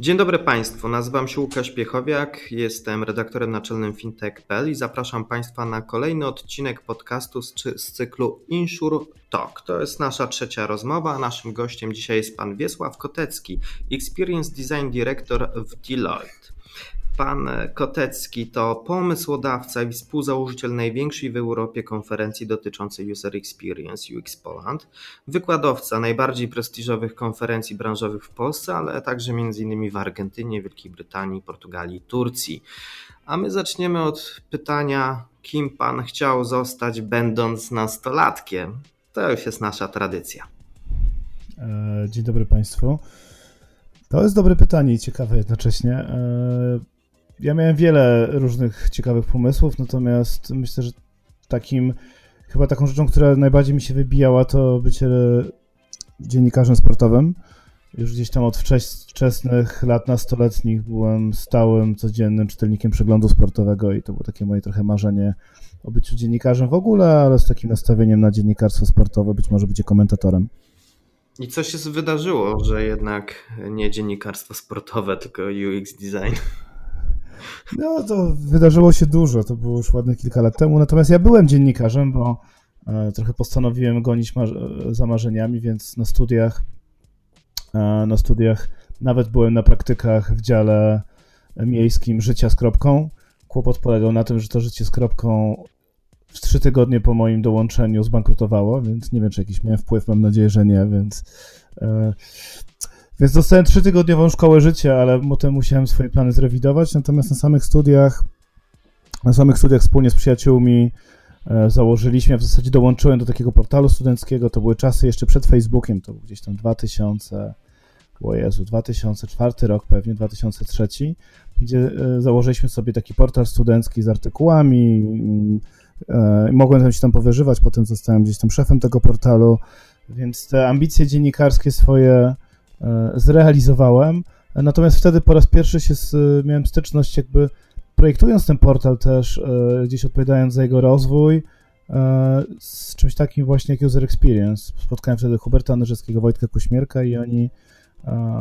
Dzień dobry Państwu, nazywam się Łukasz Piechowiak, jestem redaktorem naczelnym fintech.pl i zapraszam Państwa na kolejny odcinek podcastu z, z cyklu Insure Talk. To jest nasza trzecia rozmowa, naszym gościem dzisiaj jest pan Wiesław Kotecki, Experience Design Director w Deloitte. Pan Kotecki to pomysłodawca i współzałożyciel największej w Europie konferencji dotyczącej User Experience UX Poland, wykładowca najbardziej prestiżowych konferencji branżowych w Polsce, ale także m.in. w Argentynie, Wielkiej Brytanii, Portugalii, Turcji. A my zaczniemy od pytania, kim pan chciał zostać, będąc nastolatkiem? To już jest nasza tradycja. E, dzień dobry Państwu. To jest dobre pytanie i ciekawe jednocześnie. Ja miałem wiele różnych ciekawych pomysłów, natomiast myślę, że takim, chyba taką rzeczą, która najbardziej mi się wybijała, to bycie dziennikarzem sportowym. Już gdzieś tam od wczesnych lat nastoletnich byłem stałym, codziennym czytelnikiem przeglądu sportowego i to było takie moje trochę marzenie o byciu dziennikarzem w ogóle, ale z takim nastawieniem na dziennikarstwo sportowe, być może bycie komentatorem. I co się wydarzyło, że jednak nie dziennikarstwo sportowe, tylko UX design? No to wydarzyło się dużo, to było już ładne kilka lat temu, natomiast ja byłem dziennikarzem, bo e, trochę postanowiłem gonić za marzeniami, więc na studiach, e, na studiach nawet byłem na praktykach w dziale miejskim życia z kropką. Kłopot polegał na tym, że to życie z kropką w trzy tygodnie po moim dołączeniu zbankrutowało, więc nie wiem, czy jakiś miałem wpływ, mam nadzieję, że nie, więc e, więc dostałem trzytygodniową szkołę życia, ale potem musiałem swoje plany zrewidować. Natomiast na samych studiach, na samych studiach wspólnie z przyjaciółmi e, założyliśmy, w zasadzie dołączyłem do takiego portalu studenckiego. To były czasy jeszcze przed Facebookiem, to był gdzieś tam 2000, o Jezu, 2004 rok, pewnie 2003, gdzie e, założyliśmy sobie taki portal studencki z artykułami. E, mogłem tam się tam powyżywać, potem zostałem gdzieś tam szefem tego portalu, więc te ambicje dziennikarskie swoje zrealizowałem. Natomiast wtedy po raz pierwszy się z, miałem styczność jakby projektując ten portal też, e, gdzieś odpowiadając za jego rozwój, e, z czymś takim właśnie jak User Experience. Spotkałem wtedy Huberta Nerzyckiego, Wojtka Kuśmierka i oni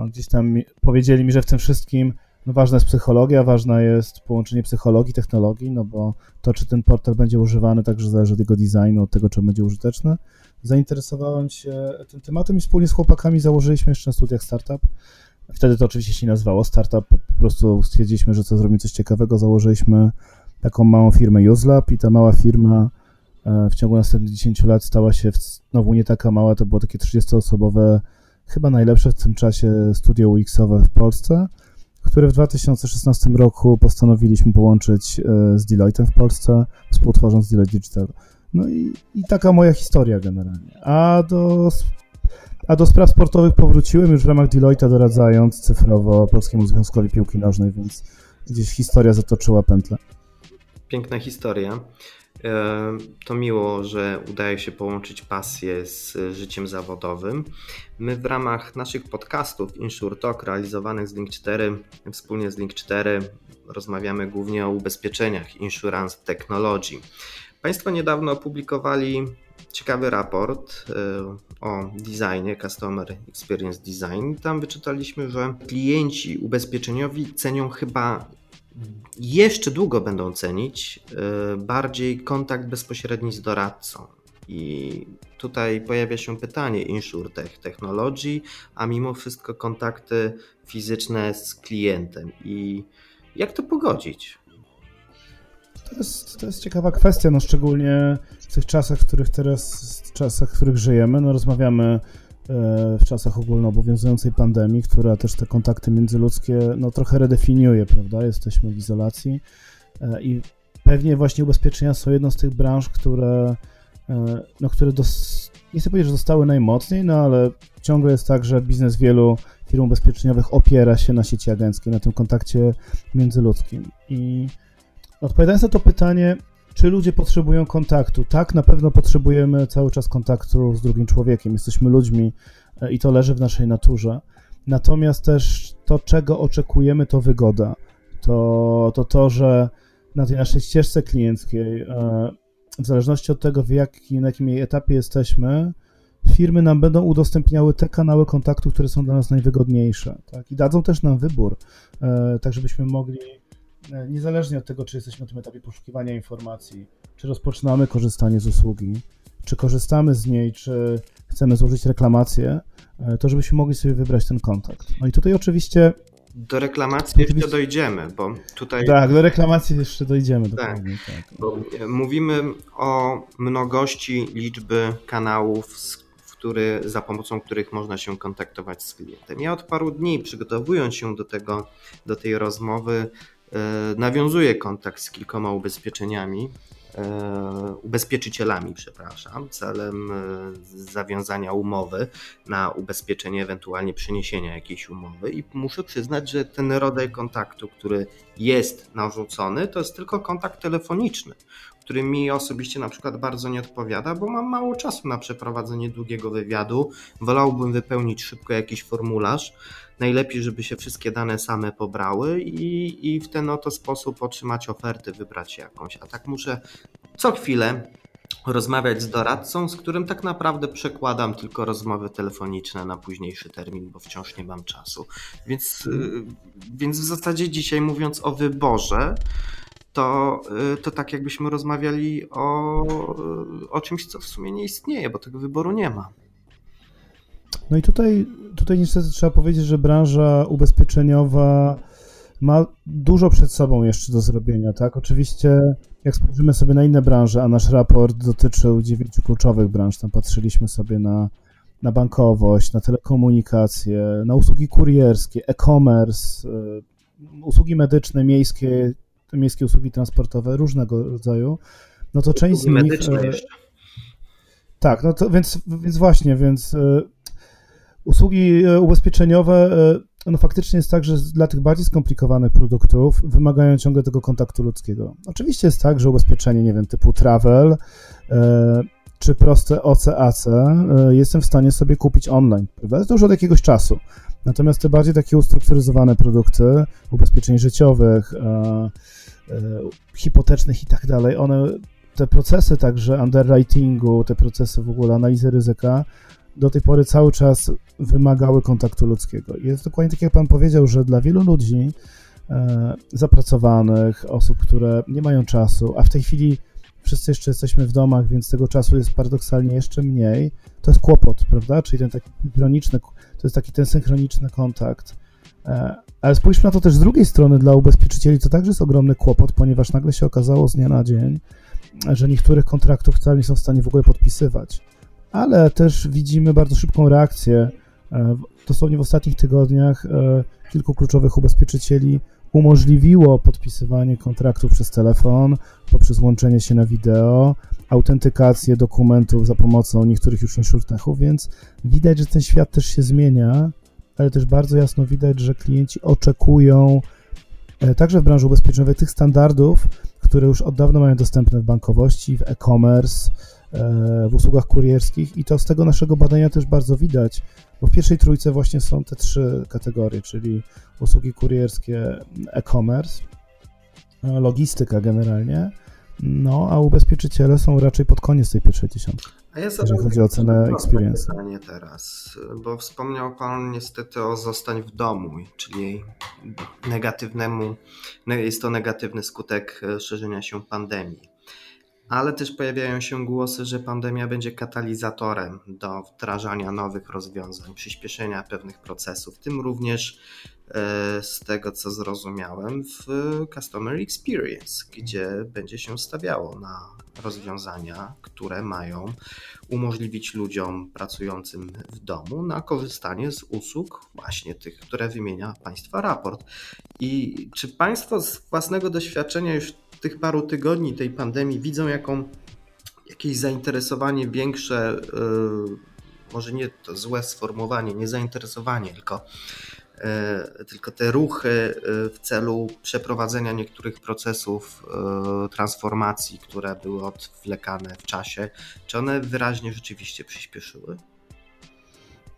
gdzieś tam powiedzieli mi, że w tym wszystkim no ważna jest psychologia, ważne jest połączenie psychologii, technologii, no bo to, czy ten portal będzie używany, także zależy od jego designu, od tego, czy będzie użyteczny zainteresowałem się tym tematem i wspólnie z chłopakami założyliśmy jeszcze na studiach startup. Wtedy to oczywiście się nazywało startup, po prostu stwierdziliśmy, że co zrobimy coś ciekawego, założyliśmy taką małą firmę UseLab i ta mała firma e, w ciągu następnych 10 lat stała się znowu nie taka mała, to było takie 30-osobowe, chyba najlepsze w tym czasie studio UX-owe w Polsce, które w 2016 roku postanowiliśmy połączyć e, z Deloittem w Polsce, współtworząc Deloitte Digital. No i, i taka moja historia generalnie. A do, a do spraw sportowych powróciłem już w ramach Deloitte doradzając cyfrowo Polskiemu Związkowi Piłki Nożnej, więc gdzieś historia zatoczyła pętlę. Piękna historia. E, to miło, że udaje się połączyć pasję z życiem zawodowym. My w ramach naszych podcastów Insure Talk realizowanych z Link 4, wspólnie z Link 4 rozmawiamy głównie o ubezpieczeniach Insurance Technology. Państwo niedawno opublikowali ciekawy raport e, o designie, Customer Experience Design. Tam wyczytaliśmy, że klienci ubezpieczeniowi cenią chyba jeszcze długo będą cenić e, bardziej kontakt bezpośredni z doradcą. I tutaj pojawia się pytanie InsurTech Technology, a mimo wszystko kontakty fizyczne z klientem. I jak to pogodzić? To jest, to jest ciekawa kwestia, no szczególnie w tych czasach, w których teraz, w czasach, w których żyjemy, no rozmawiamy w czasach ogólnoobowiązującej pandemii, która też te kontakty międzyludzkie no, trochę redefiniuje, prawda? Jesteśmy w izolacji e, i pewnie właśnie ubezpieczenia są jedną z tych branż, które, e, no, które nie chcę powiedzieć, że zostały najmocniej, no ale ciągle jest tak, że biznes wielu firm ubezpieczeniowych opiera się na sieci agenckiej, na tym kontakcie międzyludzkim. I odpowiadając na to pytanie, czy ludzie potrzebują kontaktu? Tak, na pewno potrzebujemy cały czas kontaktu z drugim człowiekiem. Jesteśmy ludźmi e, i to leży w naszej naturze. Natomiast też to, czego oczekujemy, to wygoda. To to, to że na tej naszej ścieżce klienckiej, e, w zależności od tego, w jaki, na jakim jej etapie jesteśmy, firmy nam będą udostępniały te kanały kontaktu, które są dla nas najwygodniejsze. Tak? I dadzą też nam wybór, e, tak żebyśmy mogli, niezależnie od tego, czy jesteśmy na tym etapie poszukiwania informacji, czy rozpoczynamy korzystanie z usługi, czy korzystamy z niej, czy chcemy złożyć reklamację, to żebyśmy mogli sobie wybrać ten kontakt. No i tutaj oczywiście do reklamacji jeszcze dojdziemy, bo tutaj. Tak, do reklamacji jeszcze dojdziemy. Tak, tak. Bo mówimy o mnogości liczby kanałów, który, za pomocą których można się kontaktować z klientem. Ja od paru dni, przygotowując się do, tego, do tej rozmowy, yy, nawiązuję kontakt z kilkoma ubezpieczeniami E, ubezpieczycielami, przepraszam, celem e, zawiązania umowy na ubezpieczenie, ewentualnie przeniesienia jakiejś umowy. I muszę przyznać, że ten rodzaj kontaktu, który jest narzucony, to jest tylko kontakt telefoniczny, który mi osobiście na przykład bardzo nie odpowiada, bo mam mało czasu na przeprowadzenie długiego wywiadu. Wolałbym wypełnić szybko jakiś formularz najlepiej, żeby się wszystkie dane same pobrały i, i w ten oto sposób otrzymać oferty, wybrać jakąś. A tak muszę co chwilę rozmawiać z doradcą, z którym tak naprawdę przekładam tylko rozmowy telefoniczne na późniejszy termin, bo wciąż nie mam czasu. Więc, y, więc w zasadzie dzisiaj mówiąc o wyborze, to, y, to tak jakbyśmy rozmawiali o, o czymś, co w sumie nie istnieje, bo tego wyboru nie ma. No i tutaj, tutaj niestety trzeba powiedzieć, że branża ubezpieczeniowa ma dużo przed sobą jeszcze do zrobienia, tak? Oczywiście, jak spojrzymy sobie na inne branże, a nasz raport dotyczył dziewięciu kluczowych branż, tam patrzyliśmy sobie na, na bankowość, na telekomunikację, na usługi kurierskie, e-commerce, y, usługi medyczne, miejskie, miejskie usługi transportowe, różnego rodzaju, no to część z nich... E, tak, no to więc, więc właśnie, więc y, Usługi e, ubezpieczeniowe, e, no faktycznie jest tak, że dla tych bardziej skomplikowanych produktów wymagają ciągle tego kontaktu ludzkiego. Oczywiście jest tak, że ubezpieczenie, nie wiem, typu travel e, czy proste OCAC jestem w stanie sobie kupić online, prawda? To już od jakiegoś czasu. Natomiast te bardziej takie ustrukturyzowane produkty ubezpieczeń życiowych, hipotecznych i tak dalej, one te procesy także underwritingu, te procesy w ogóle analizy ryzyka do tej pory cały czas wymagały kontaktu ludzkiego. I jest dokładnie tak, jak Pan powiedział, że dla wielu ludzi e, zapracowanych, osób, które nie mają czasu, a w tej chwili wszyscy jeszcze jesteśmy w domach, więc tego czasu jest paradoksalnie jeszcze mniej, to jest kłopot, prawda? Czyli ten taki synchroniczny, to jest taki ten synchroniczny kontakt. E, ale spójrzmy na to też z drugiej strony, dla ubezpieczycieli to także jest ogromny kłopot, ponieważ nagle się okazało z dnia na dzień, że niektórych kontraktów wcale nie są w stanie w ogóle podpisywać ale też widzimy bardzo szybką reakcję. E, dosłownie w ostatnich tygodniach e, kilku kluczowych ubezpieczycieli umożliwiło podpisywanie kontraktów przez telefon, poprzez łączenie się na wideo, autentykację dokumentów za pomocą niektórych już insurtechów, więc widać, że ten świat też się zmienia, ale też bardzo jasno widać, że klienci oczekują e, także w branży ubezpieczeniowej tych standardów, które już od dawna mają dostępne w bankowości, w e-commerce, w usługach kurierskich i to z tego naszego badania też bardzo widać, bo w pierwszej trójce właśnie są te trzy kategorie, czyli usługi kurierskie, e-commerce, logistyka generalnie, no a ubezpieczyciele są raczej pod koniec tej pierwszej dziesiątki. A ja jeżeli chodzi o cenę experience. Pytanie teraz, bo wspomniał Pan niestety o zostań w domu, czyli negatywnemu, jest to negatywny skutek szerzenia się pandemii ale też pojawiają się głosy, że pandemia będzie katalizatorem do wdrażania nowych rozwiązań, przyspieszenia pewnych procesów, w tym również e, z tego co zrozumiałem w Customer Experience, gdzie będzie się stawiało na rozwiązania, które mają umożliwić ludziom pracującym w domu na korzystanie z usług właśnie tych, które wymienia Państwa raport. I czy Państwo z własnego doświadczenia już tych paru tygodni tej pandemii widzą, jaką jakieś zainteresowanie większe, może nie to złe sformułowanie, nie zainteresowanie, tylko E, tylko te ruchy e, w celu przeprowadzenia niektórych procesów e, transformacji, które były odwlekane w czasie, czy one wyraźnie rzeczywiście przyspieszyły?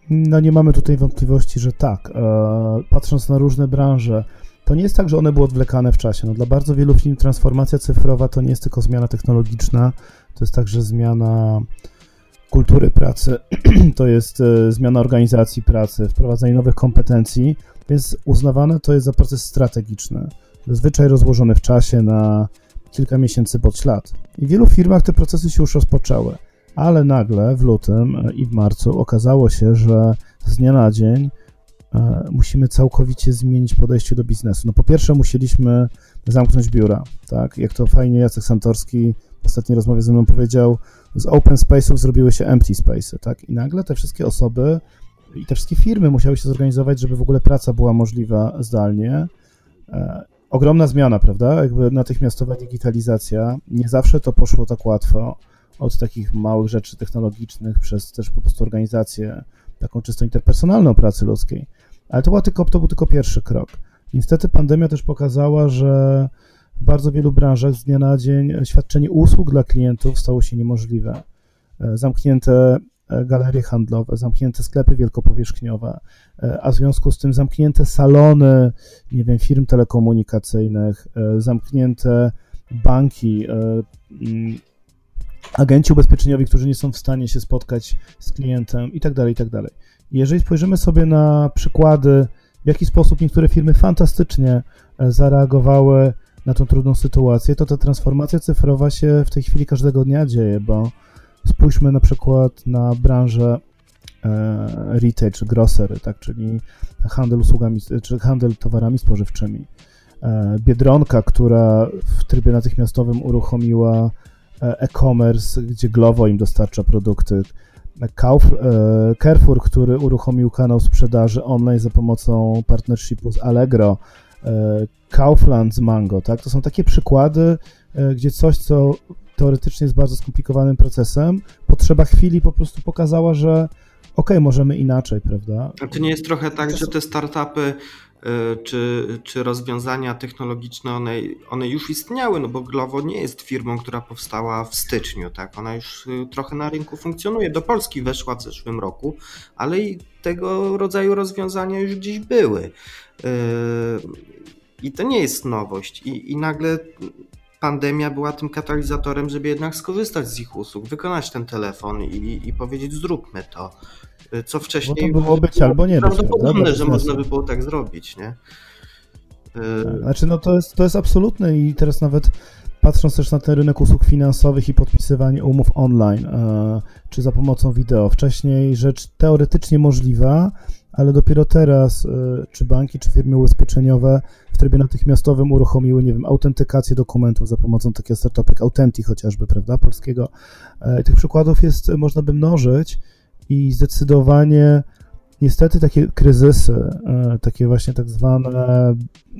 No nie mamy tutaj wątpliwości, że tak. Patrząc na różne branże, to nie jest tak, że one były odwlekane w czasie. No, dla bardzo wielu firm transformacja cyfrowa to nie jest tylko zmiana technologiczna, to jest także zmiana kultury pracy, to jest e, zmiana organizacji pracy, wprowadzanie nowych kompetencji, więc uznawane to jest za proces strategiczny, zazwyczaj rozłożony w czasie na kilka miesięcy bądź lat. I w wielu firmach te procesy się już rozpoczęły, ale nagle w lutym e, i w marcu okazało się, że z dnia na dzień musimy całkowicie zmienić podejście do biznesu. No po pierwsze musieliśmy zamknąć biura, tak, jak to fajnie Jacek Santorski w ostatniej rozmowie ze mną powiedział, z open space'ów zrobiły się empty space'y, tak? I nagle te wszystkie osoby i te wszystkie firmy musiały się zorganizować, żeby w ogóle praca była możliwa zdalnie. E, ogromna zmiana, prawda? Jakby natychmiastowa digitalizacja. Nie zawsze to poszło tak łatwo od takich małych rzeczy technologicznych przez też po prostu organizację taką czysto interpersonalną pracy ludzkiej. Ale to, była tylko, to był tylko pierwszy krok. Niestety pandemia też pokazała, że w bardzo wielu branżach z dnia na dzień świadczenie usług dla klientów stało się niemożliwe. E, zamknięte e, galerie handlowe, zamknięte sklepy wielkopowierzchniowe, e, a w związku z tym zamknięte salony, nie wiem, firm telekomunikacyjnych, zamknięte banki, mm, agenci ubezpieczeniowi, którzy nie są w stanie się spotkać z klientem i tak dalej, i tak dalej. Jeżeli spojrzymy sobie na przykłady, w jaki sposób niektóre firmy fantastycznie zareagowały na tą trudną sytuację, to ta transformacja cyfrowa się w tej chwili każdego dnia dzieje, bo spójrzmy na przykład na branżę e, retail czy grocery, tak, czyli handel usługami, czy handel towarami spożywczymi. E, Biedronka, która w trybie natychmiastowym uruchomiła e, e-commerce, gdzie Glovo im dostarcza produkty. Kauf, Carrefour, który uruchomił kanał sprzedaży online za pomocą partnershipu z Allegro, E, Kaufland z Mango, tak? To są takie przykłady, e, gdzie coś, co teoretycznie jest bardzo skomplikowanym procesem, potrzeba chwili po prostu pokazała, że ok, możemy inaczej, prawda? A to nie jest trochę tak, że te startupy e, czy, czy rozwiązania technologiczne, one, one już istniały, no bo Glovo nie jest firmą, która powstała w styczniu, tak? Ona już trochę na rynku funkcjonuje. Do Polski weszła w zeszłym roku, ale i tego rodzaju rozwiązania już gdzieś były. Yy, I to nie jest nowość. I, I nagle pandemia była tym katalizatorem, żeby jednak skorzystać z ich usług, wykonać ten telefon i, i powiedzieć zróbmy to. Yy, co wcześniej Bo to było być albo nie prawdopodobne, być, że można by było tak zrobić, nie? Yy, tak, znaczy, no to jest, to jest absolutne i teraz nawet patrząc też na ten rynek usług finansowych i podpisywanie umów online, czy za pomocą wideo. Wcześniej rzecz teoretycznie możliwa, ale dopiero teraz y, czy banki, czy firmy ubezpieczeniowe w trybie natychmiastowym uruchomiły, nie wiem, autentykację dokumentów za pomocą takiego startupu jak Authentic chociażby, prawda, polskiego. E, tych przykładów jest, można by mnożyć i zdecydowanie niestety takie kryzysy, e, takie właśnie tak zwane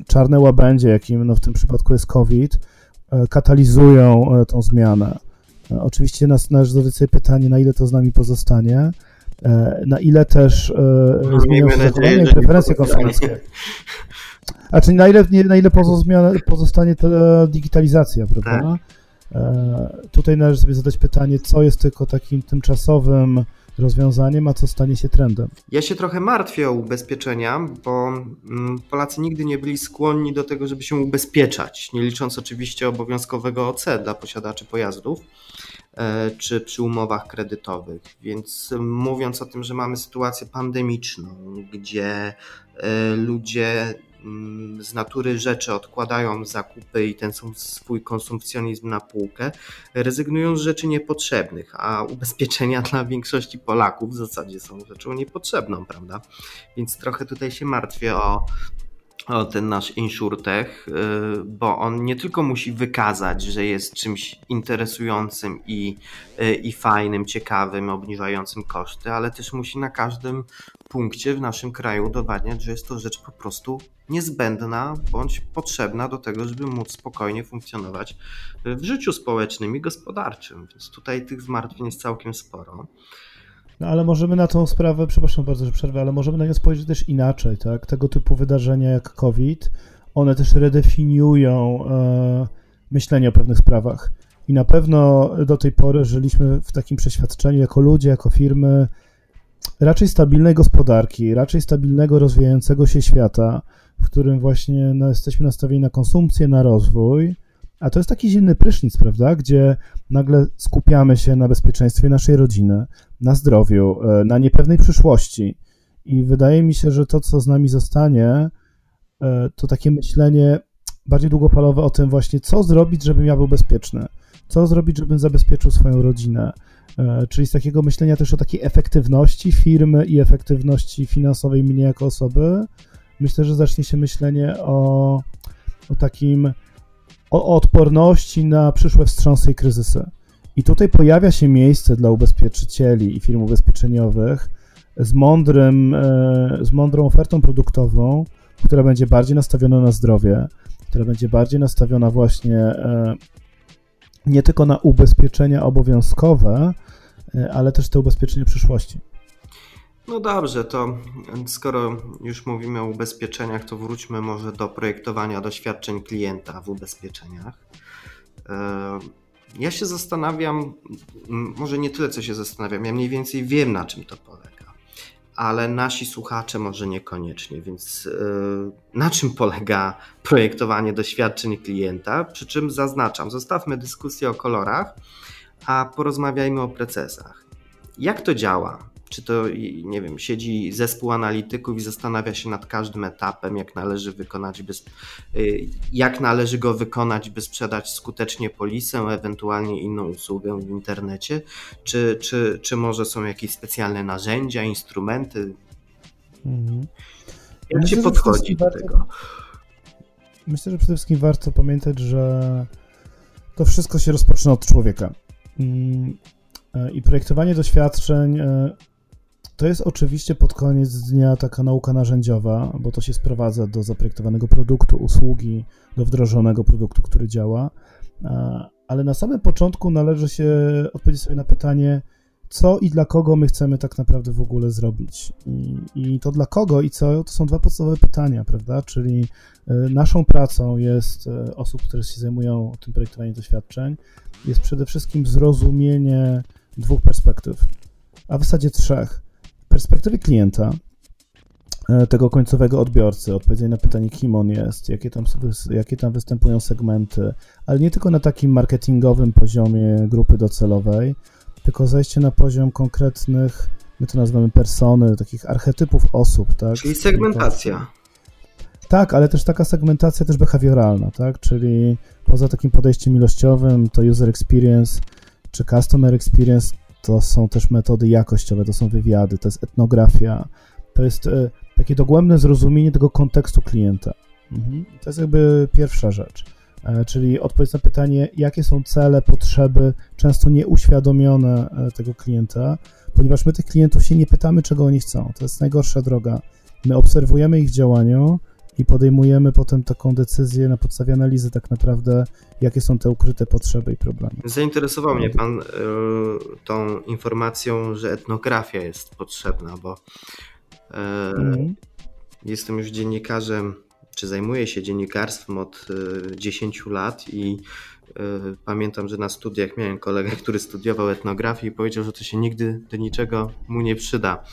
czarne łabędzie, jakim no w tym przypadku jest COVID, e, katalizują tą zmianę. Oczywiście nas należy zadać sobie pytanie, na ile to z nami pozostanie, E, na ile też e, zmienią się zachowania i preferencje konsumenckie. A czyli na ile, na ile pozostanie ta digitalizacja, prawda? Tak. E, tutaj należy sobie zadać pytanie, co jest tylko takim tymczasowym rozwiązaniem, a co stanie się trendem. Ja się trochę martwię o ubezpieczenia, bo mm, Polacy nigdy nie byli skłonni do tego, żeby się ubezpieczać, nie licząc oczywiście obowiązkowego OC dla posiadaczy pojazdów. E, czy przy umowach kredytowych. Więc mówiąc o tym, że mamy sytuację pandemiczną, gdzie e, ludzie z natury rzeczy odkładają zakupy i ten swój konsumpcjonizm na półkę, rezygnują z rzeczy niepotrzebnych, a ubezpieczenia dla większości Polaków w zasadzie są rzeczą niepotrzebną, prawda? Więc trochę tutaj się martwię o o ten nasz InsurTech, y, bo on nie tylko musi wykazać, że jest czymś interesującym i, y, i fajnym, ciekawym, obniżającym koszty, ale też musi na każdym punkcie w naszym kraju udowadniać, że jest to rzecz po prostu niezbędna bądź potrzebna do tego, żeby móc spokojnie funkcjonować w życiu społecznym i gospodarczym. Więc tutaj tych zmartwień jest całkiem sporo. No ale możemy na tą sprawę, przepraszam bardzo, że przerwę, ale możemy na nią spojrzeć też inaczej, tak? Tego typu wydarzenia jak COVID, one też redefiniują e, myślenie o pewnych sprawach. I na pewno do tej pory żyliśmy w takim przeświadczeniu jako ludzie, jako firmy, raczej stabilnej gospodarki, raczej stabilnego, rozwijającego się świata, w którym właśnie no, jesteśmy nastawieni na konsumpcję, na rozwój, a to jest taki zimny prysznic, prawda, gdzie nagle skupiamy się na bezpieczeństwie naszej rodziny, na zdrowiu, e, na niepewnej przyszłości. I wydaje mi się, że to, co z nami zostanie, e, to takie myślenie bardziej długofalowe o tym właśnie, co zrobić, żebym ja był bezpieczny, co zrobić, żebym zabezpieczył swoją rodzinę. E, czyli z takiego myślenia też o takiej efektywności firmy i efektywności finansowej mnie jako osoby, myślę, że zacznie się myślenie o, o takim o odporności na przyszłe wstrząsy i kryzysy. I tutaj pojawia się miejsce dla ubezpieczycieli i firm ubezpieczeniowych z, mądrym, e, z mądrą ofertą produktową, która będzie bardziej nastawiona na zdrowie, która będzie bardziej nastawiona właśnie e, nie tylko na ubezpieczenia obowiązkowe, e, ale też te ubezpieczenia przyszłości. No dobrze, to skoro już mówimy o ubezpieczeniach, to wróćmy może do projektowania doświadczeń klienta w ubezpieczeniach. Ja się zastanawiam, może nie tyle co się zastanawiam, ja mniej więcej wiem na czym to polega, ale nasi słuchacze może niekoniecznie, więc e, na czym polega projektowanie doświadczeń klienta? Przy czym zaznaczam, zostawmy dyskusję o kolorach, a porozmawiajmy o procesach. Jak to działa? Czy to, nie wiem, siedzi zespół analityków i zastanawia się nad każdym etapem, jak należy wykonać, by, jak należy go wykonać, by sprzedać skutecznie polisę, ewentualnie inną usługę w internecie, czy, czy, czy może są jakieś specjalne narzędzia, instrumenty? Mhm. Jak myślę, się podchodzi do warto, tego? Myślę, że przede wszystkim warto pamiętać, że to wszystko się rozpoczyna od człowieka. Mm, e, I projektowanie doświadczeń e, to jest oczywiście pod koniec dnia taka nauka narzędziowa, bo to się sprowadza do zaprojektowanego produktu, usługi, do wdrożonego produktu, który działa. Ale na samym początku należy się odpowiedzieć sobie na pytanie, co i dla kogo my chcemy tak naprawdę w ogóle zrobić. I, I, to dla kogo i co to są dwa podstawowe pytania, prawda? Czyli e, naszą pracą jest e, osób, które się zajmują tym projektowaniem doświadczeń, jest przede wszystkim zrozumienie dwóch perspektyw, a w zasadzie trzech perspektywy klienta, e, tego końcowego odbiorcy, odpowiedzieć na pytanie, kim on jest, jakie tam, jakie tam występują segmenty, ale nie tylko na takim marketingowym poziomie grupy docelowej, tylko zejście na poziom konkretnych, my to nazywamy persony, takich archetypów osób, tak? Czyli segmentacja. Tak, ale też taka segmentacja też behawioralna, tak? Czyli poza takim podejściem ilościowym, to user experience czy customer experience to są też metody jakościowe, to są wywiady, to jest etnografia, to jest e, takie dogłębne zrozumienie tego kontekstu klienta. Mhm. To jest jakby pierwsza rzecz. E, czyli odpowiedź na pytanie, jakie są cele, potrzeby, często nieuświadomione e, tego klienta, ponieważ my tych klientów się nie pytamy, czego oni chcą. To jest najgorsza droga. My obserwujemy ich działanie, i podejmujemy potem taką decyzję na podstawie analizy tak naprawdę, jakie są te ukryte potrzeby i problemy. Zainteresował mnie Pan y, tą informacją, że etnografia jest potrzebna, bo y, mm. jestem już dziennikarzem, czy zajmuję się dziennikarstwem od y, 10 lat i Pamiętam, że na studiach miałem kolegę, który studiował etnografię i powiedział, że to się nigdy do niczego mu nie przyda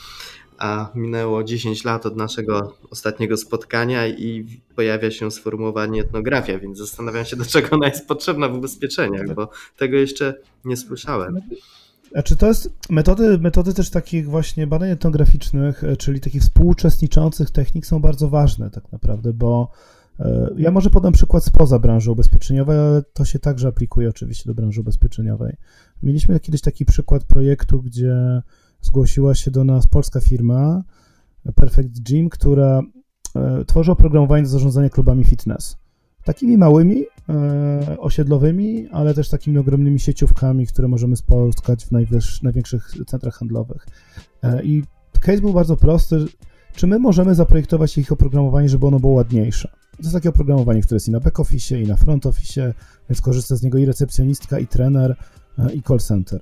a minęło 10 lat od naszego ostatniego spotkania i pojawia się sformułowanie etnografia, więc zastanawiam się, do czego ona jest potrzebna w ubezpieczeniach, bo tego jeszcze nie słyszałem. A czy to jest metody, metody też takich właśnie badań etnograficznych, e, czyli takich współuczestniczących technik są bardzo ważne tak naprawdę, bo e, ja może podam przykład spoza branży ubezpieczeniowej, ale to się także aplikuje oczywiście do branży ubezpieczeniowej. Mieliśmy kiedyś taki przykład projektu, gdzie zgłosiła się do nas polska firma Perfect Gym, która tworzy oprogramowanie do zarządzania klubami fitness. Takimi małymi, osiedlowymi, ale też takimi ogromnymi sieciówkami, które możemy spotkać w największych centrach handlowych. I case był bardzo prosty. Czy my możemy zaprojektować ich oprogramowanie, żeby ono było ładniejsze? To jest takie oprogramowanie, które jest i na back office, i na front office, więc korzysta z niego i recepcjonistka, i trener, e, i call center.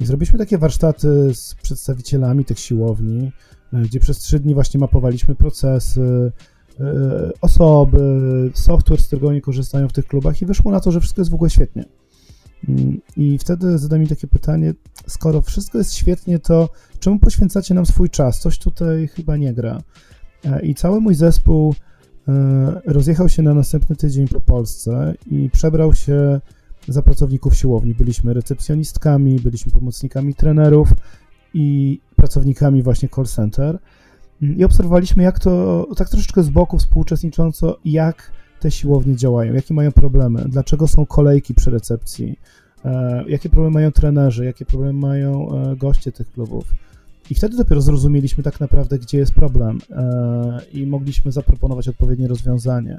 I zrobiliśmy takie warsztaty z przedstawicielami tych siłowni, e, gdzie przez trzy dni właśnie mapowaliśmy procesy, e, osoby, software, z którego oni korzystają w tych klubach i wyszło na to, że wszystko jest w ogóle świetnie. Mm, I wtedy zada mi takie pytanie, skoro wszystko jest świetnie, to czemu poświęcacie nam swój czas? Coś tutaj chyba nie gra. I cały mój zespół E, rozjechał się na następny tydzień po Polsce i przebrał się za pracowników siłowni. Byliśmy recepcjonistkami, byliśmy pomocnikami trenerów i pracownikami właśnie call center i obserwowaliśmy, jak to, tak troszeczkę z boku współuczestnicząco, jak te siłownie działają, jakie mają problemy, dlaczego są kolejki przy recepcji, e, jakie problemy mają trenerzy, jakie problemy mają e, goście tych klubów. I wtedy dopiero zrozumieliśmy tak naprawdę, gdzie jest problem e, i mogliśmy zaproponować odpowiednie rozwiązanie.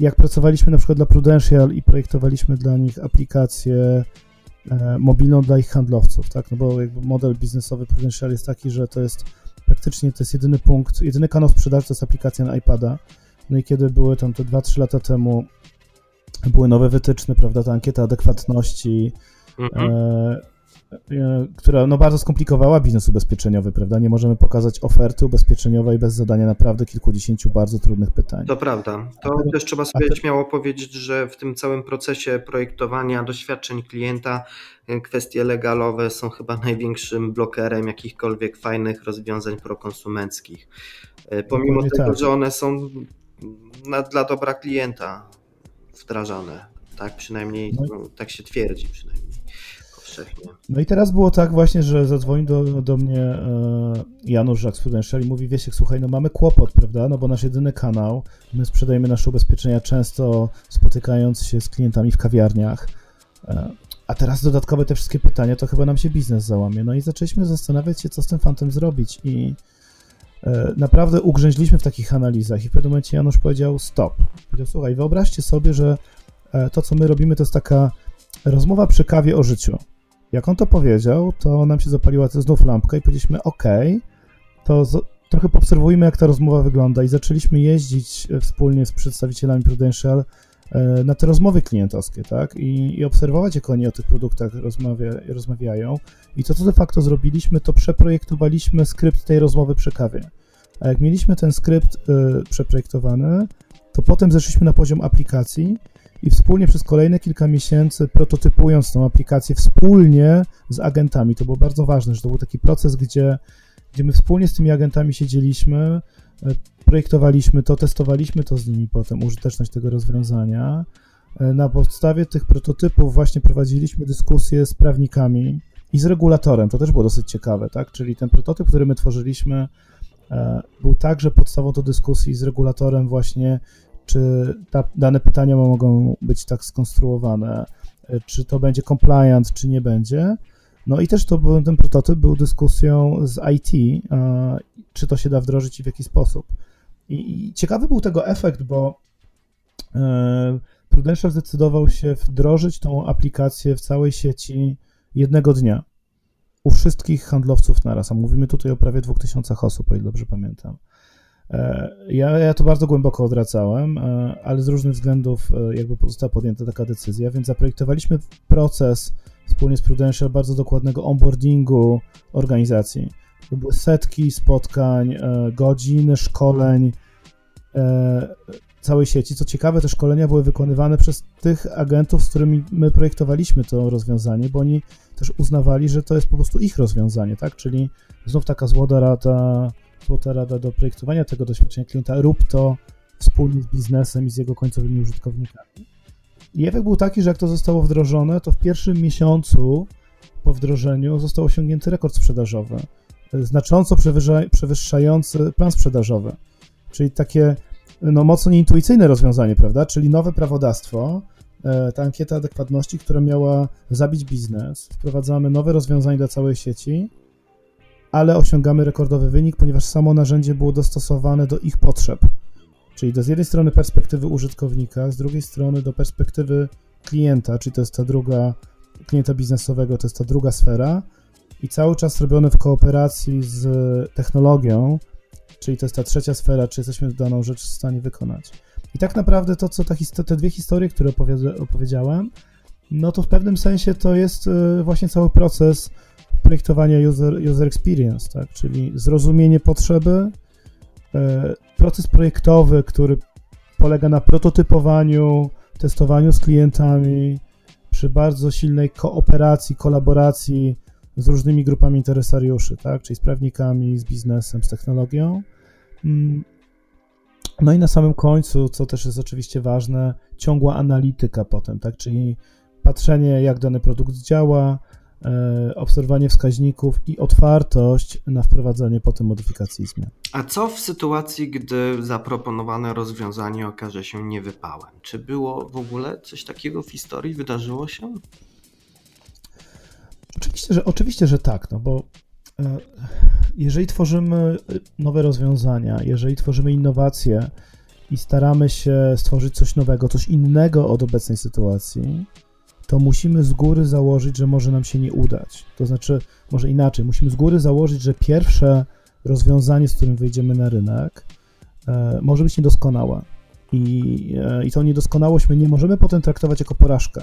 Jak pracowaliśmy na przykład dla Prudential i projektowaliśmy dla nich aplikację e, mobilną dla ich handlowców, tak? No bo jakby model biznesowy Prudential jest taki, że to jest praktycznie to jest jedyny punkt, jedyny kanał sprzedaży to jest aplikacja na iPada. No i kiedy były tam te 2-3 lata temu były nowe wytyczne, prawda, ta ankieta adekwatności, mhm. E, która no, bardzo skomplikowała biznes ubezpieczeniowy, prawda? Nie możemy pokazać oferty ubezpieczeniowej bez zadania naprawdę kilkudziesięciu bardzo trudnych pytań. To prawda. To te, też trzeba sobie te... śmiało powiedzieć, że w tym całym procesie projektowania doświadczeń klienta e, kwestie legalowe są chyba największym blokerem jakichkolwiek fajnych rozwiązań prokonsumenckich. E, pomimo tego, tak. że one są na, dla dobra klienta wdrażane. Tak przynajmniej, no. No, tak się twierdzi przynajmniej No i teraz było tak właśnie, że zadzwonił do, do mnie e, Janusz z Prudential i mówi, wiesz, słuchaj, no mamy kłopot, prawda, no bo nasz jedyny kanał, my sprzedajemy nasze ubezpieczenia często spotykając się z klientami w kawiarniach, e, a teraz dodatkowe te wszystkie pytania, to chyba nam się biznes załamie. No i zaczęliśmy zastanawiać się, co z tym fantem zrobić i e, naprawdę ugrzęźliśmy w takich analizach i w pewnym momencie Janusz powiedział stop. Powiedział, słuchaj, wyobraźcie sobie, że to, co my robimy, to jest taka rozmowa przy kawie o życiu. Jak on to powiedział, to nam się zapaliła znów lampka i powiedzieliśmy, ok, to z, trochę poobserwujmy, jak ta rozmowa wygląda. I zaczęliśmy jeździć e, wspólnie z przedstawicielami Prudential e, na te rozmowy klientowskie, tak, i, i obserwować, jak oni o tych produktach rozmawia, rozmawiają. I to, co de facto zrobiliśmy, to przeprojektowaliśmy skrypt tej rozmowy przy kawie. A jak mieliśmy ten skrypt y, przeprojektowany, to potem zeszliśmy na poziom aplikacji i wspólnie przez kolejne kilka miesięcy prototypując tą aplikację wspólnie z agentami. To było bardzo ważne, że to był taki proces, gdzie, gdzie my wspólnie z tymi agentami siedzieliśmy, e, projektowaliśmy to, testowaliśmy to z nimi potem, użyteczność tego rozwiązania. E, na podstawie tych prototypów właśnie prowadziliśmy dyskusje z prawnikami i z regulatorem. To też było dosyć ciekawe, tak? Czyli ten prototyp, który my tworzyliśmy, e, był także podstawą do dyskusji z regulatorem właśnie czy ta, dane pytania mogą być tak skonstruowane, e, czy to będzie compliant, czy nie będzie. No i też to był, ten prototyp był dyskusją z IT, czy to się da wdrożyć i w jaki sposób. I, i ciekawy był tego efekt, bo e, Prudential zdecydował się wdrożyć tą aplikację w całej sieci jednego dnia u wszystkich handlowców naraz, a mówimy tutaj o prawie 2000 osób, o ile dobrze pamiętam. E, ja, ja to bardzo głęboko odracałem, e, ale z różnych względów e, jakby została podjęta taka decyzja, więc zaprojektowaliśmy proces wspólnie z Prudential bardzo dokładnego onboardingu organizacji. To były setki spotkań, godziny szkoleń całej sieci. Co ciekawe, te szkolenia były wykonywane przez tych agentów, z którymi my projektowaliśmy to rozwiązanie, bo oni też uznawali, że to jest po prostu ich rozwiązanie, tak? Czyli znów taka złota rada złota rada do projektowania tego doświadczenia klienta, rób to wspólnie z biznesem i z jego końcowymi użytkownikami. I efekt był taki, że jak to zostało wdrożone, to w pierwszym miesiącu po wdrożeniu został osiągnięty rekord sprzedażowy, znacząco przewyższający plan sprzedażowy. Czyli takie no, mocno nieintuicyjne rozwiązanie, prawda? Czyli nowe prawodawstwo, e, ta ankieta adekwatności, która miała zabić biznes. Wprowadzamy nowe rozwiązanie dla całej sieci ale osiągamy rekordowy wynik, ponieważ samo narzędzie było dostosowane do ich potrzeb. Czyli do z jednej strony perspektywy użytkownika, z drugiej strony do perspektywy klienta, czyli to jest ta druga, klienta biznesowego, to jest ta druga sfera i cały czas robione w kooperacji z technologią, czyli to jest ta trzecia sfera, czy jesteśmy daną rzecz w stanie wykonać. I tak naprawdę to, co ta, te dwie historie, które opowiedziałem, no to w pewnym sensie to jest e, właśnie cały proces projektowania user, user experience, tak? czyli zrozumienie potrzeby, e, proces projektowy, który polega na prototypowaniu, testowaniu z klientami, przy bardzo silnej kooperacji, kolaboracji z różnymi grupami interesariuszy, tak? czyli z prawnikami, z biznesem, z technologią. Mm. No i na samym końcu, co też jest oczywiście ważne, ciągła analityka potem, tak? czyli patrzenie, jak dany produkt działa, obserwowanie wskaźników i otwartość na wprowadzanie potem modyfikacji zmian. A co w sytuacji, gdy zaproponowane rozwiązanie okaże się niewypałem? Czy było w ogóle coś takiego w historii? Wydarzyło się? Oczywiście, że, oczywiście, że tak, no bo e, jeżeli tworzymy nowe rozwiązania, jeżeli tworzymy innowacje i staramy się stworzyć coś nowego, coś innego od obecnej sytuacji, to musimy z góry założyć, że może nam się nie udać. To znaczy, może inaczej, musimy z góry założyć, że pierwsze rozwiązanie, z którym wyjdziemy na rynek, e, może być niedoskonałe. I, e, I tą niedoskonałość my nie możemy potem traktować jako porażkę.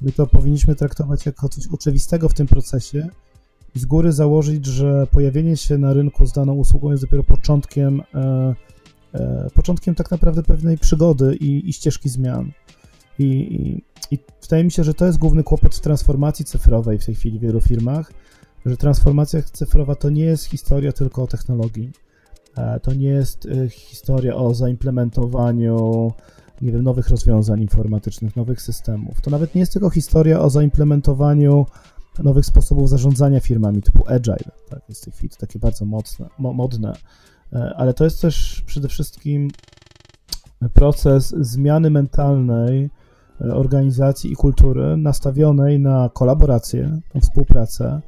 My to powinniśmy traktować jako coś oczywistego w tym procesie i z góry założyć, że pojawienie się na rynku z daną usługą jest dopiero początkiem, e, e, początkiem tak naprawdę pewnej przygody i, i ścieżki zmian. I, i, I wydaje mi się, że to jest główny kłopot w transformacji cyfrowej w tej chwili w wielu firmach, że transformacja cyfrowa to nie jest historia tylko o technologii. E, to nie jest e, historia o zaimplementowaniu nie wiem, nowych rozwiązań informatycznych, nowych systemów. To nawet nie jest tylko historia o zaimplementowaniu nowych sposobów zarządzania firmami typu agile. Tak, jest w tej chwili takie bardzo mocne, mo, modne, e, ale to jest też przede wszystkim proces zmiany mentalnej organizacji i kultury nastawionej na kolaborację, na współpracę,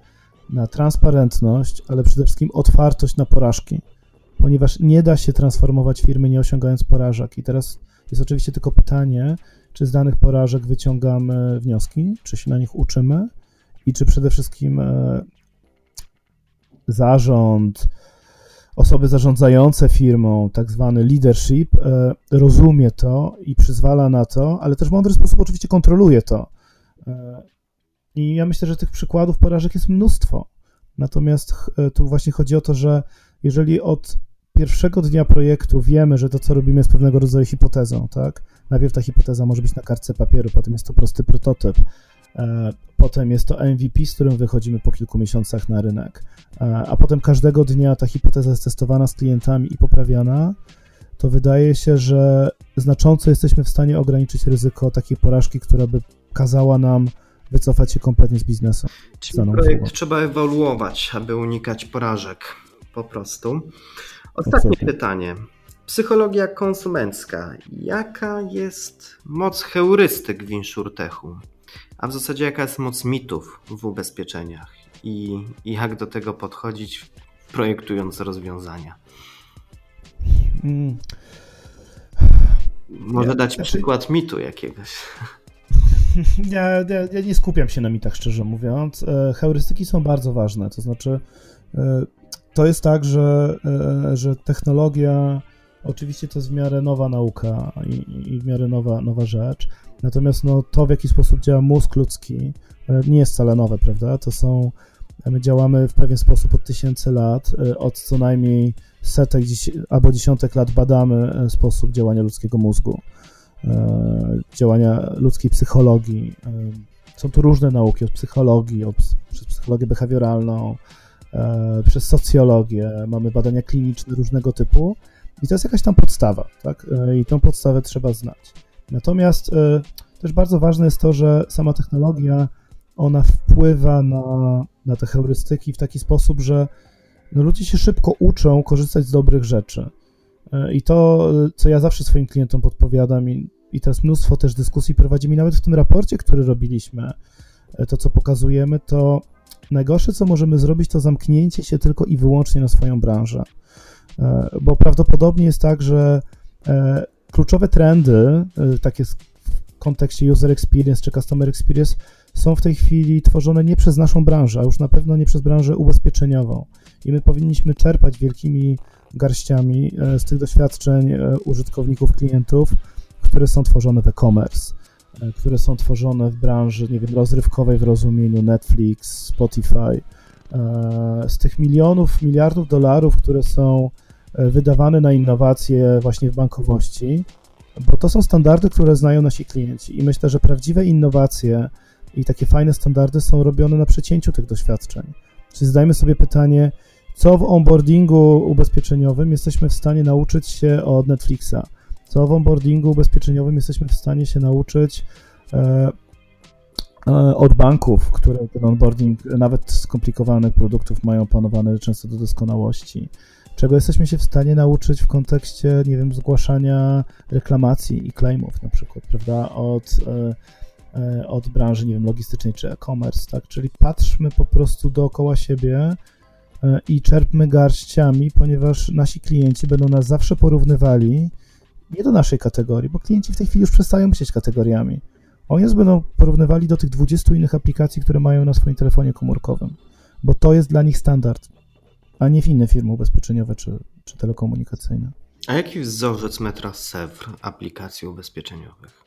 na transparentność, ale przede wszystkim otwartość na porażki, ponieważ nie da się transformować firmy nie osiągając porażek. I teraz jest oczywiście tylko pytanie, czy z danych porażek wyciągamy wnioski, czy się na nich uczymy i czy przede wszystkim e, zarząd, osoby zarządzające firmą, tak zwany leadership, e, rozumie to i przyzwala na to, ale też w mądry sposób oczywiście kontroluje to. E, I ja myślę, że tych przykładów porażek jest mnóstwo. Natomiast tu właśnie chodzi o to, że jeżeli od pierwszego dnia projektu wiemy, że to, co robimy, jest pewnego rodzaju hipotezą, tak? Najpierw ta hipoteza może być na kartce papieru, potem jest to prosty prototyp, e, potem jest to MVP, z którym wychodzimy po kilku miesiącach na rynek, e, a potem każdego dnia ta hipoteza jest testowana z klientami i poprawiana, to wydaje się, że znacząco jesteśmy w stanie ograniczyć ryzyko takiej porażki, która by kazała nam wycofać się kompletnie z biznesu. Czyli projekt trzeba ewoluować, aby unikać porażek po prostu. Ostatnie Absolutnie. pytanie. Psychologia konsumencka. Jaka jest moc heurystyk w insurtechu? A w zasadzie jaka jest moc mitów w ubezpieczeniach? I, i jak do tego podchodzić, projektując rozwiązania? Hmm. Może ja, dać znaczy... przykład mitu jakiegoś. Ja, ja, ja, nie skupiam się na mitach, szczerze mówiąc. E, heurystyki są bardzo ważne, to znaczy e, to jest tak, że, e, że technologia oczywiście to jest w miarę nowa nauka i, i w miarę nowa, nowa rzecz. Natomiast no, to, w jaki sposób działa mózg ludzki, e, nie jest wcale nowe, prawda? To są, my działamy w pewien sposób od tysięcy lat, e, od co najmniej setek albo dziesiątek lat badamy sposób działania ludzkiego mózgu, działania ludzkiej psychologii. Są tu różne nauki, od psychologii, przez psychologię behawioralną, E, przez socjologię, mamy badania kliniczne różnego typu i to jest jakaś tam podstawa, tak? E, I tą podstawę trzeba znać. Natomiast e, też bardzo ważne jest to, że sama technologia, ona wpływa na, na te heurystyki w taki sposób, że no, ludzie się szybko uczą korzystać z dobrych rzeczy. I to, co ja zawsze swoim klientom podpowiadam, i, i teraz mnóstwo też dyskusji prowadzimy, nawet w tym raporcie, który robiliśmy, to co pokazujemy, to najgorsze, co możemy zrobić, to zamknięcie się tylko i wyłącznie na swoją branżę. E, bo prawdopodobnie jest tak, że e, kluczowe trendy, takie w kontekście user experience czy customer experience, są w tej chwili tworzone nie przez naszą branżę, a już na pewno nie przez branżę ubezpieczeniową. I my powinniśmy czerpać wielkimi garściami z tych doświadczeń użytkowników, klientów, które są tworzone w e-commerce E, które są tworzone w branży, nie wiem, rozrywkowej w rozumieniu Netflix, Spotify. E, z tych milionów, miliardów dolarów, które są e, wydawane na innowacje właśnie w bankowości, bo to są standardy, które znają nasi klienci i myślę, że prawdziwe innowacje i takie fajne standardy są robione na przecięciu tych doświadczeń. Czyli zdajmy sobie pytanie, co w onboardingu ubezpieczeniowym jesteśmy w stanie nauczyć się od Netflixa, co w onboardingu ubezpieczeniowym jesteśmy w stanie się nauczyć e, od banków, które ten onboarding nawet skomplikowanych produktów mają panowane często do doskonałości. Czego jesteśmy się w stanie nauczyć w kontekście, nie wiem, zgłaszania reklamacji i claimów na przykład, prawda, od, e, od branży, nie wiem, logistycznej czy e-commerce, tak? Czyli patrzmy po prostu dookoła siebie i czerpmy garściami, ponieważ nasi klienci będą nas zawsze porównywali nie do naszej kategorii, bo klienci w tej chwili już przestają myśleć kategoriami. Oni nas będą porównywali do tych 20 innych aplikacji, które mają na swoim telefonie komórkowym, bo to jest dla nich standard, a nie w inne firmy ubezpieczeniowe czy, czy telekomunikacyjne. A jaki wzorzec metra Sevr aplikacji ubezpieczeniowych?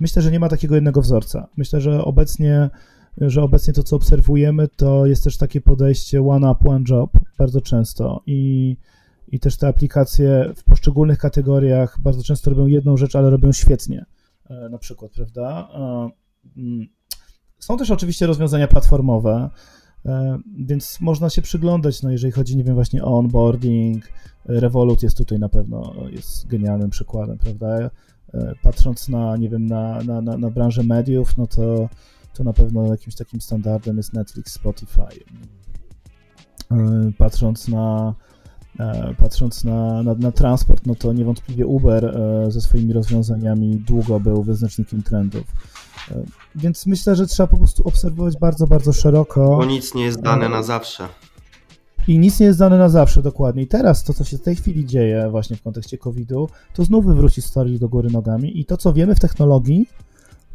Myślę, że nie ma takiego jednego wzorca. Myślę, że obecnie, że obecnie to, co obserwujemy, to jest też takie podejście one up, one job bardzo często i i też te aplikacje w poszczególnych kategoriach bardzo często robią jedną rzecz, ale robią świetnie. E, na przykład, prawda? E, mm, są też oczywiście rozwiązania platformowe, e, więc można się przyglądać, no jeżeli chodzi, nie wiem, właśnie o onboarding, Revolut jest tutaj na pewno, jest genialnym przykładem, prawda? Patrząc na, nie wiem, na, na, na, na branżę mediów, no to, to na pewno jakimś takim standardem jest Netflix, Spotify. Patrząc na patrząc na, na, na, transport, no to niewątpliwie Uber e, ze swoimi rozwiązaniami długo był wyznacznikiem trendów. E, więc myślę, że trzeba po prostu obserwować bardzo, bardzo szeroko. Bo nic nie jest dane na zawsze. I nic nie jest dane na zawsze, dokładnie. I teraz to, co się w tej chwili dzieje właśnie w kontekście COVID-u, to znów wywróci historię do góry nogami. I to, co wiemy w technologii,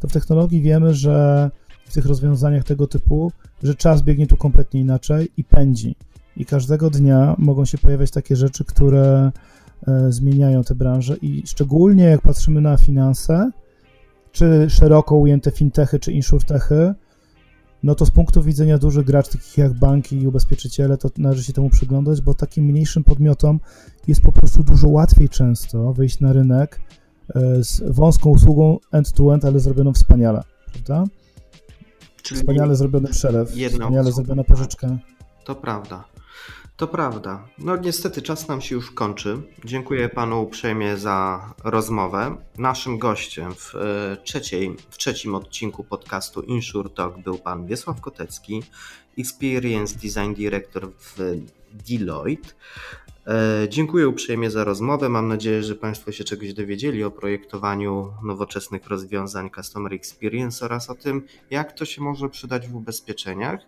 to w technologii wiemy, że w tych rozwiązaniach tego typu, że czas biegnie tu kompletnie inaczej i pędzi i każdego dnia mogą się pojawiać takie rzeczy, które e, zmieniają te branże i szczególnie jak patrzymy na finanse, czy szeroko ujęte fintechy, czy insurtechy, no to z punktu widzenia dużych graczy, takich jak banki i ubezpieczyciele, to należy się temu przyglądać, bo takim mniejszym podmiotom jest po prostu dużo łatwiej często wyjść na rynek e, z wąską usługą end-to-end, ale zrobioną wspaniale, prawda? Czyli wspaniale zrobiony przelew, wspaniale zrobiona pożyczka. To prawda. To prawda. No niestety czas nam się już kończy. Dziękuję panu uprzejmie za rozmowę. Naszym gościem w, e, trzeciej, w trzecim odcinku podcastu Insure Talk był pan Wiesław Kotecki, Experience Design Director w Deloitte. E, dziękuję uprzejmie za rozmowę. Mam nadzieję, że Państwo się czegoś dowiedzieli o projektowaniu nowoczesnych rozwiązań Customer Experience oraz o tym, jak to się może przydać w ubezpieczeniach.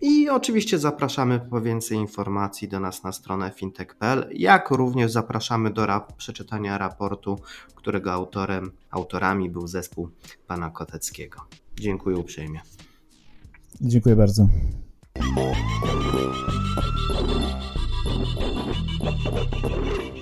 I oczywiście zapraszamy po więcej informacji do nas na stronę fintech.pl, jak również zapraszamy do rap przeczytania raportu, którego autorem, autorami był zespół pana Koteckiego. Dziękuję uprzejmie. Dziękuję bardzo. Thank you.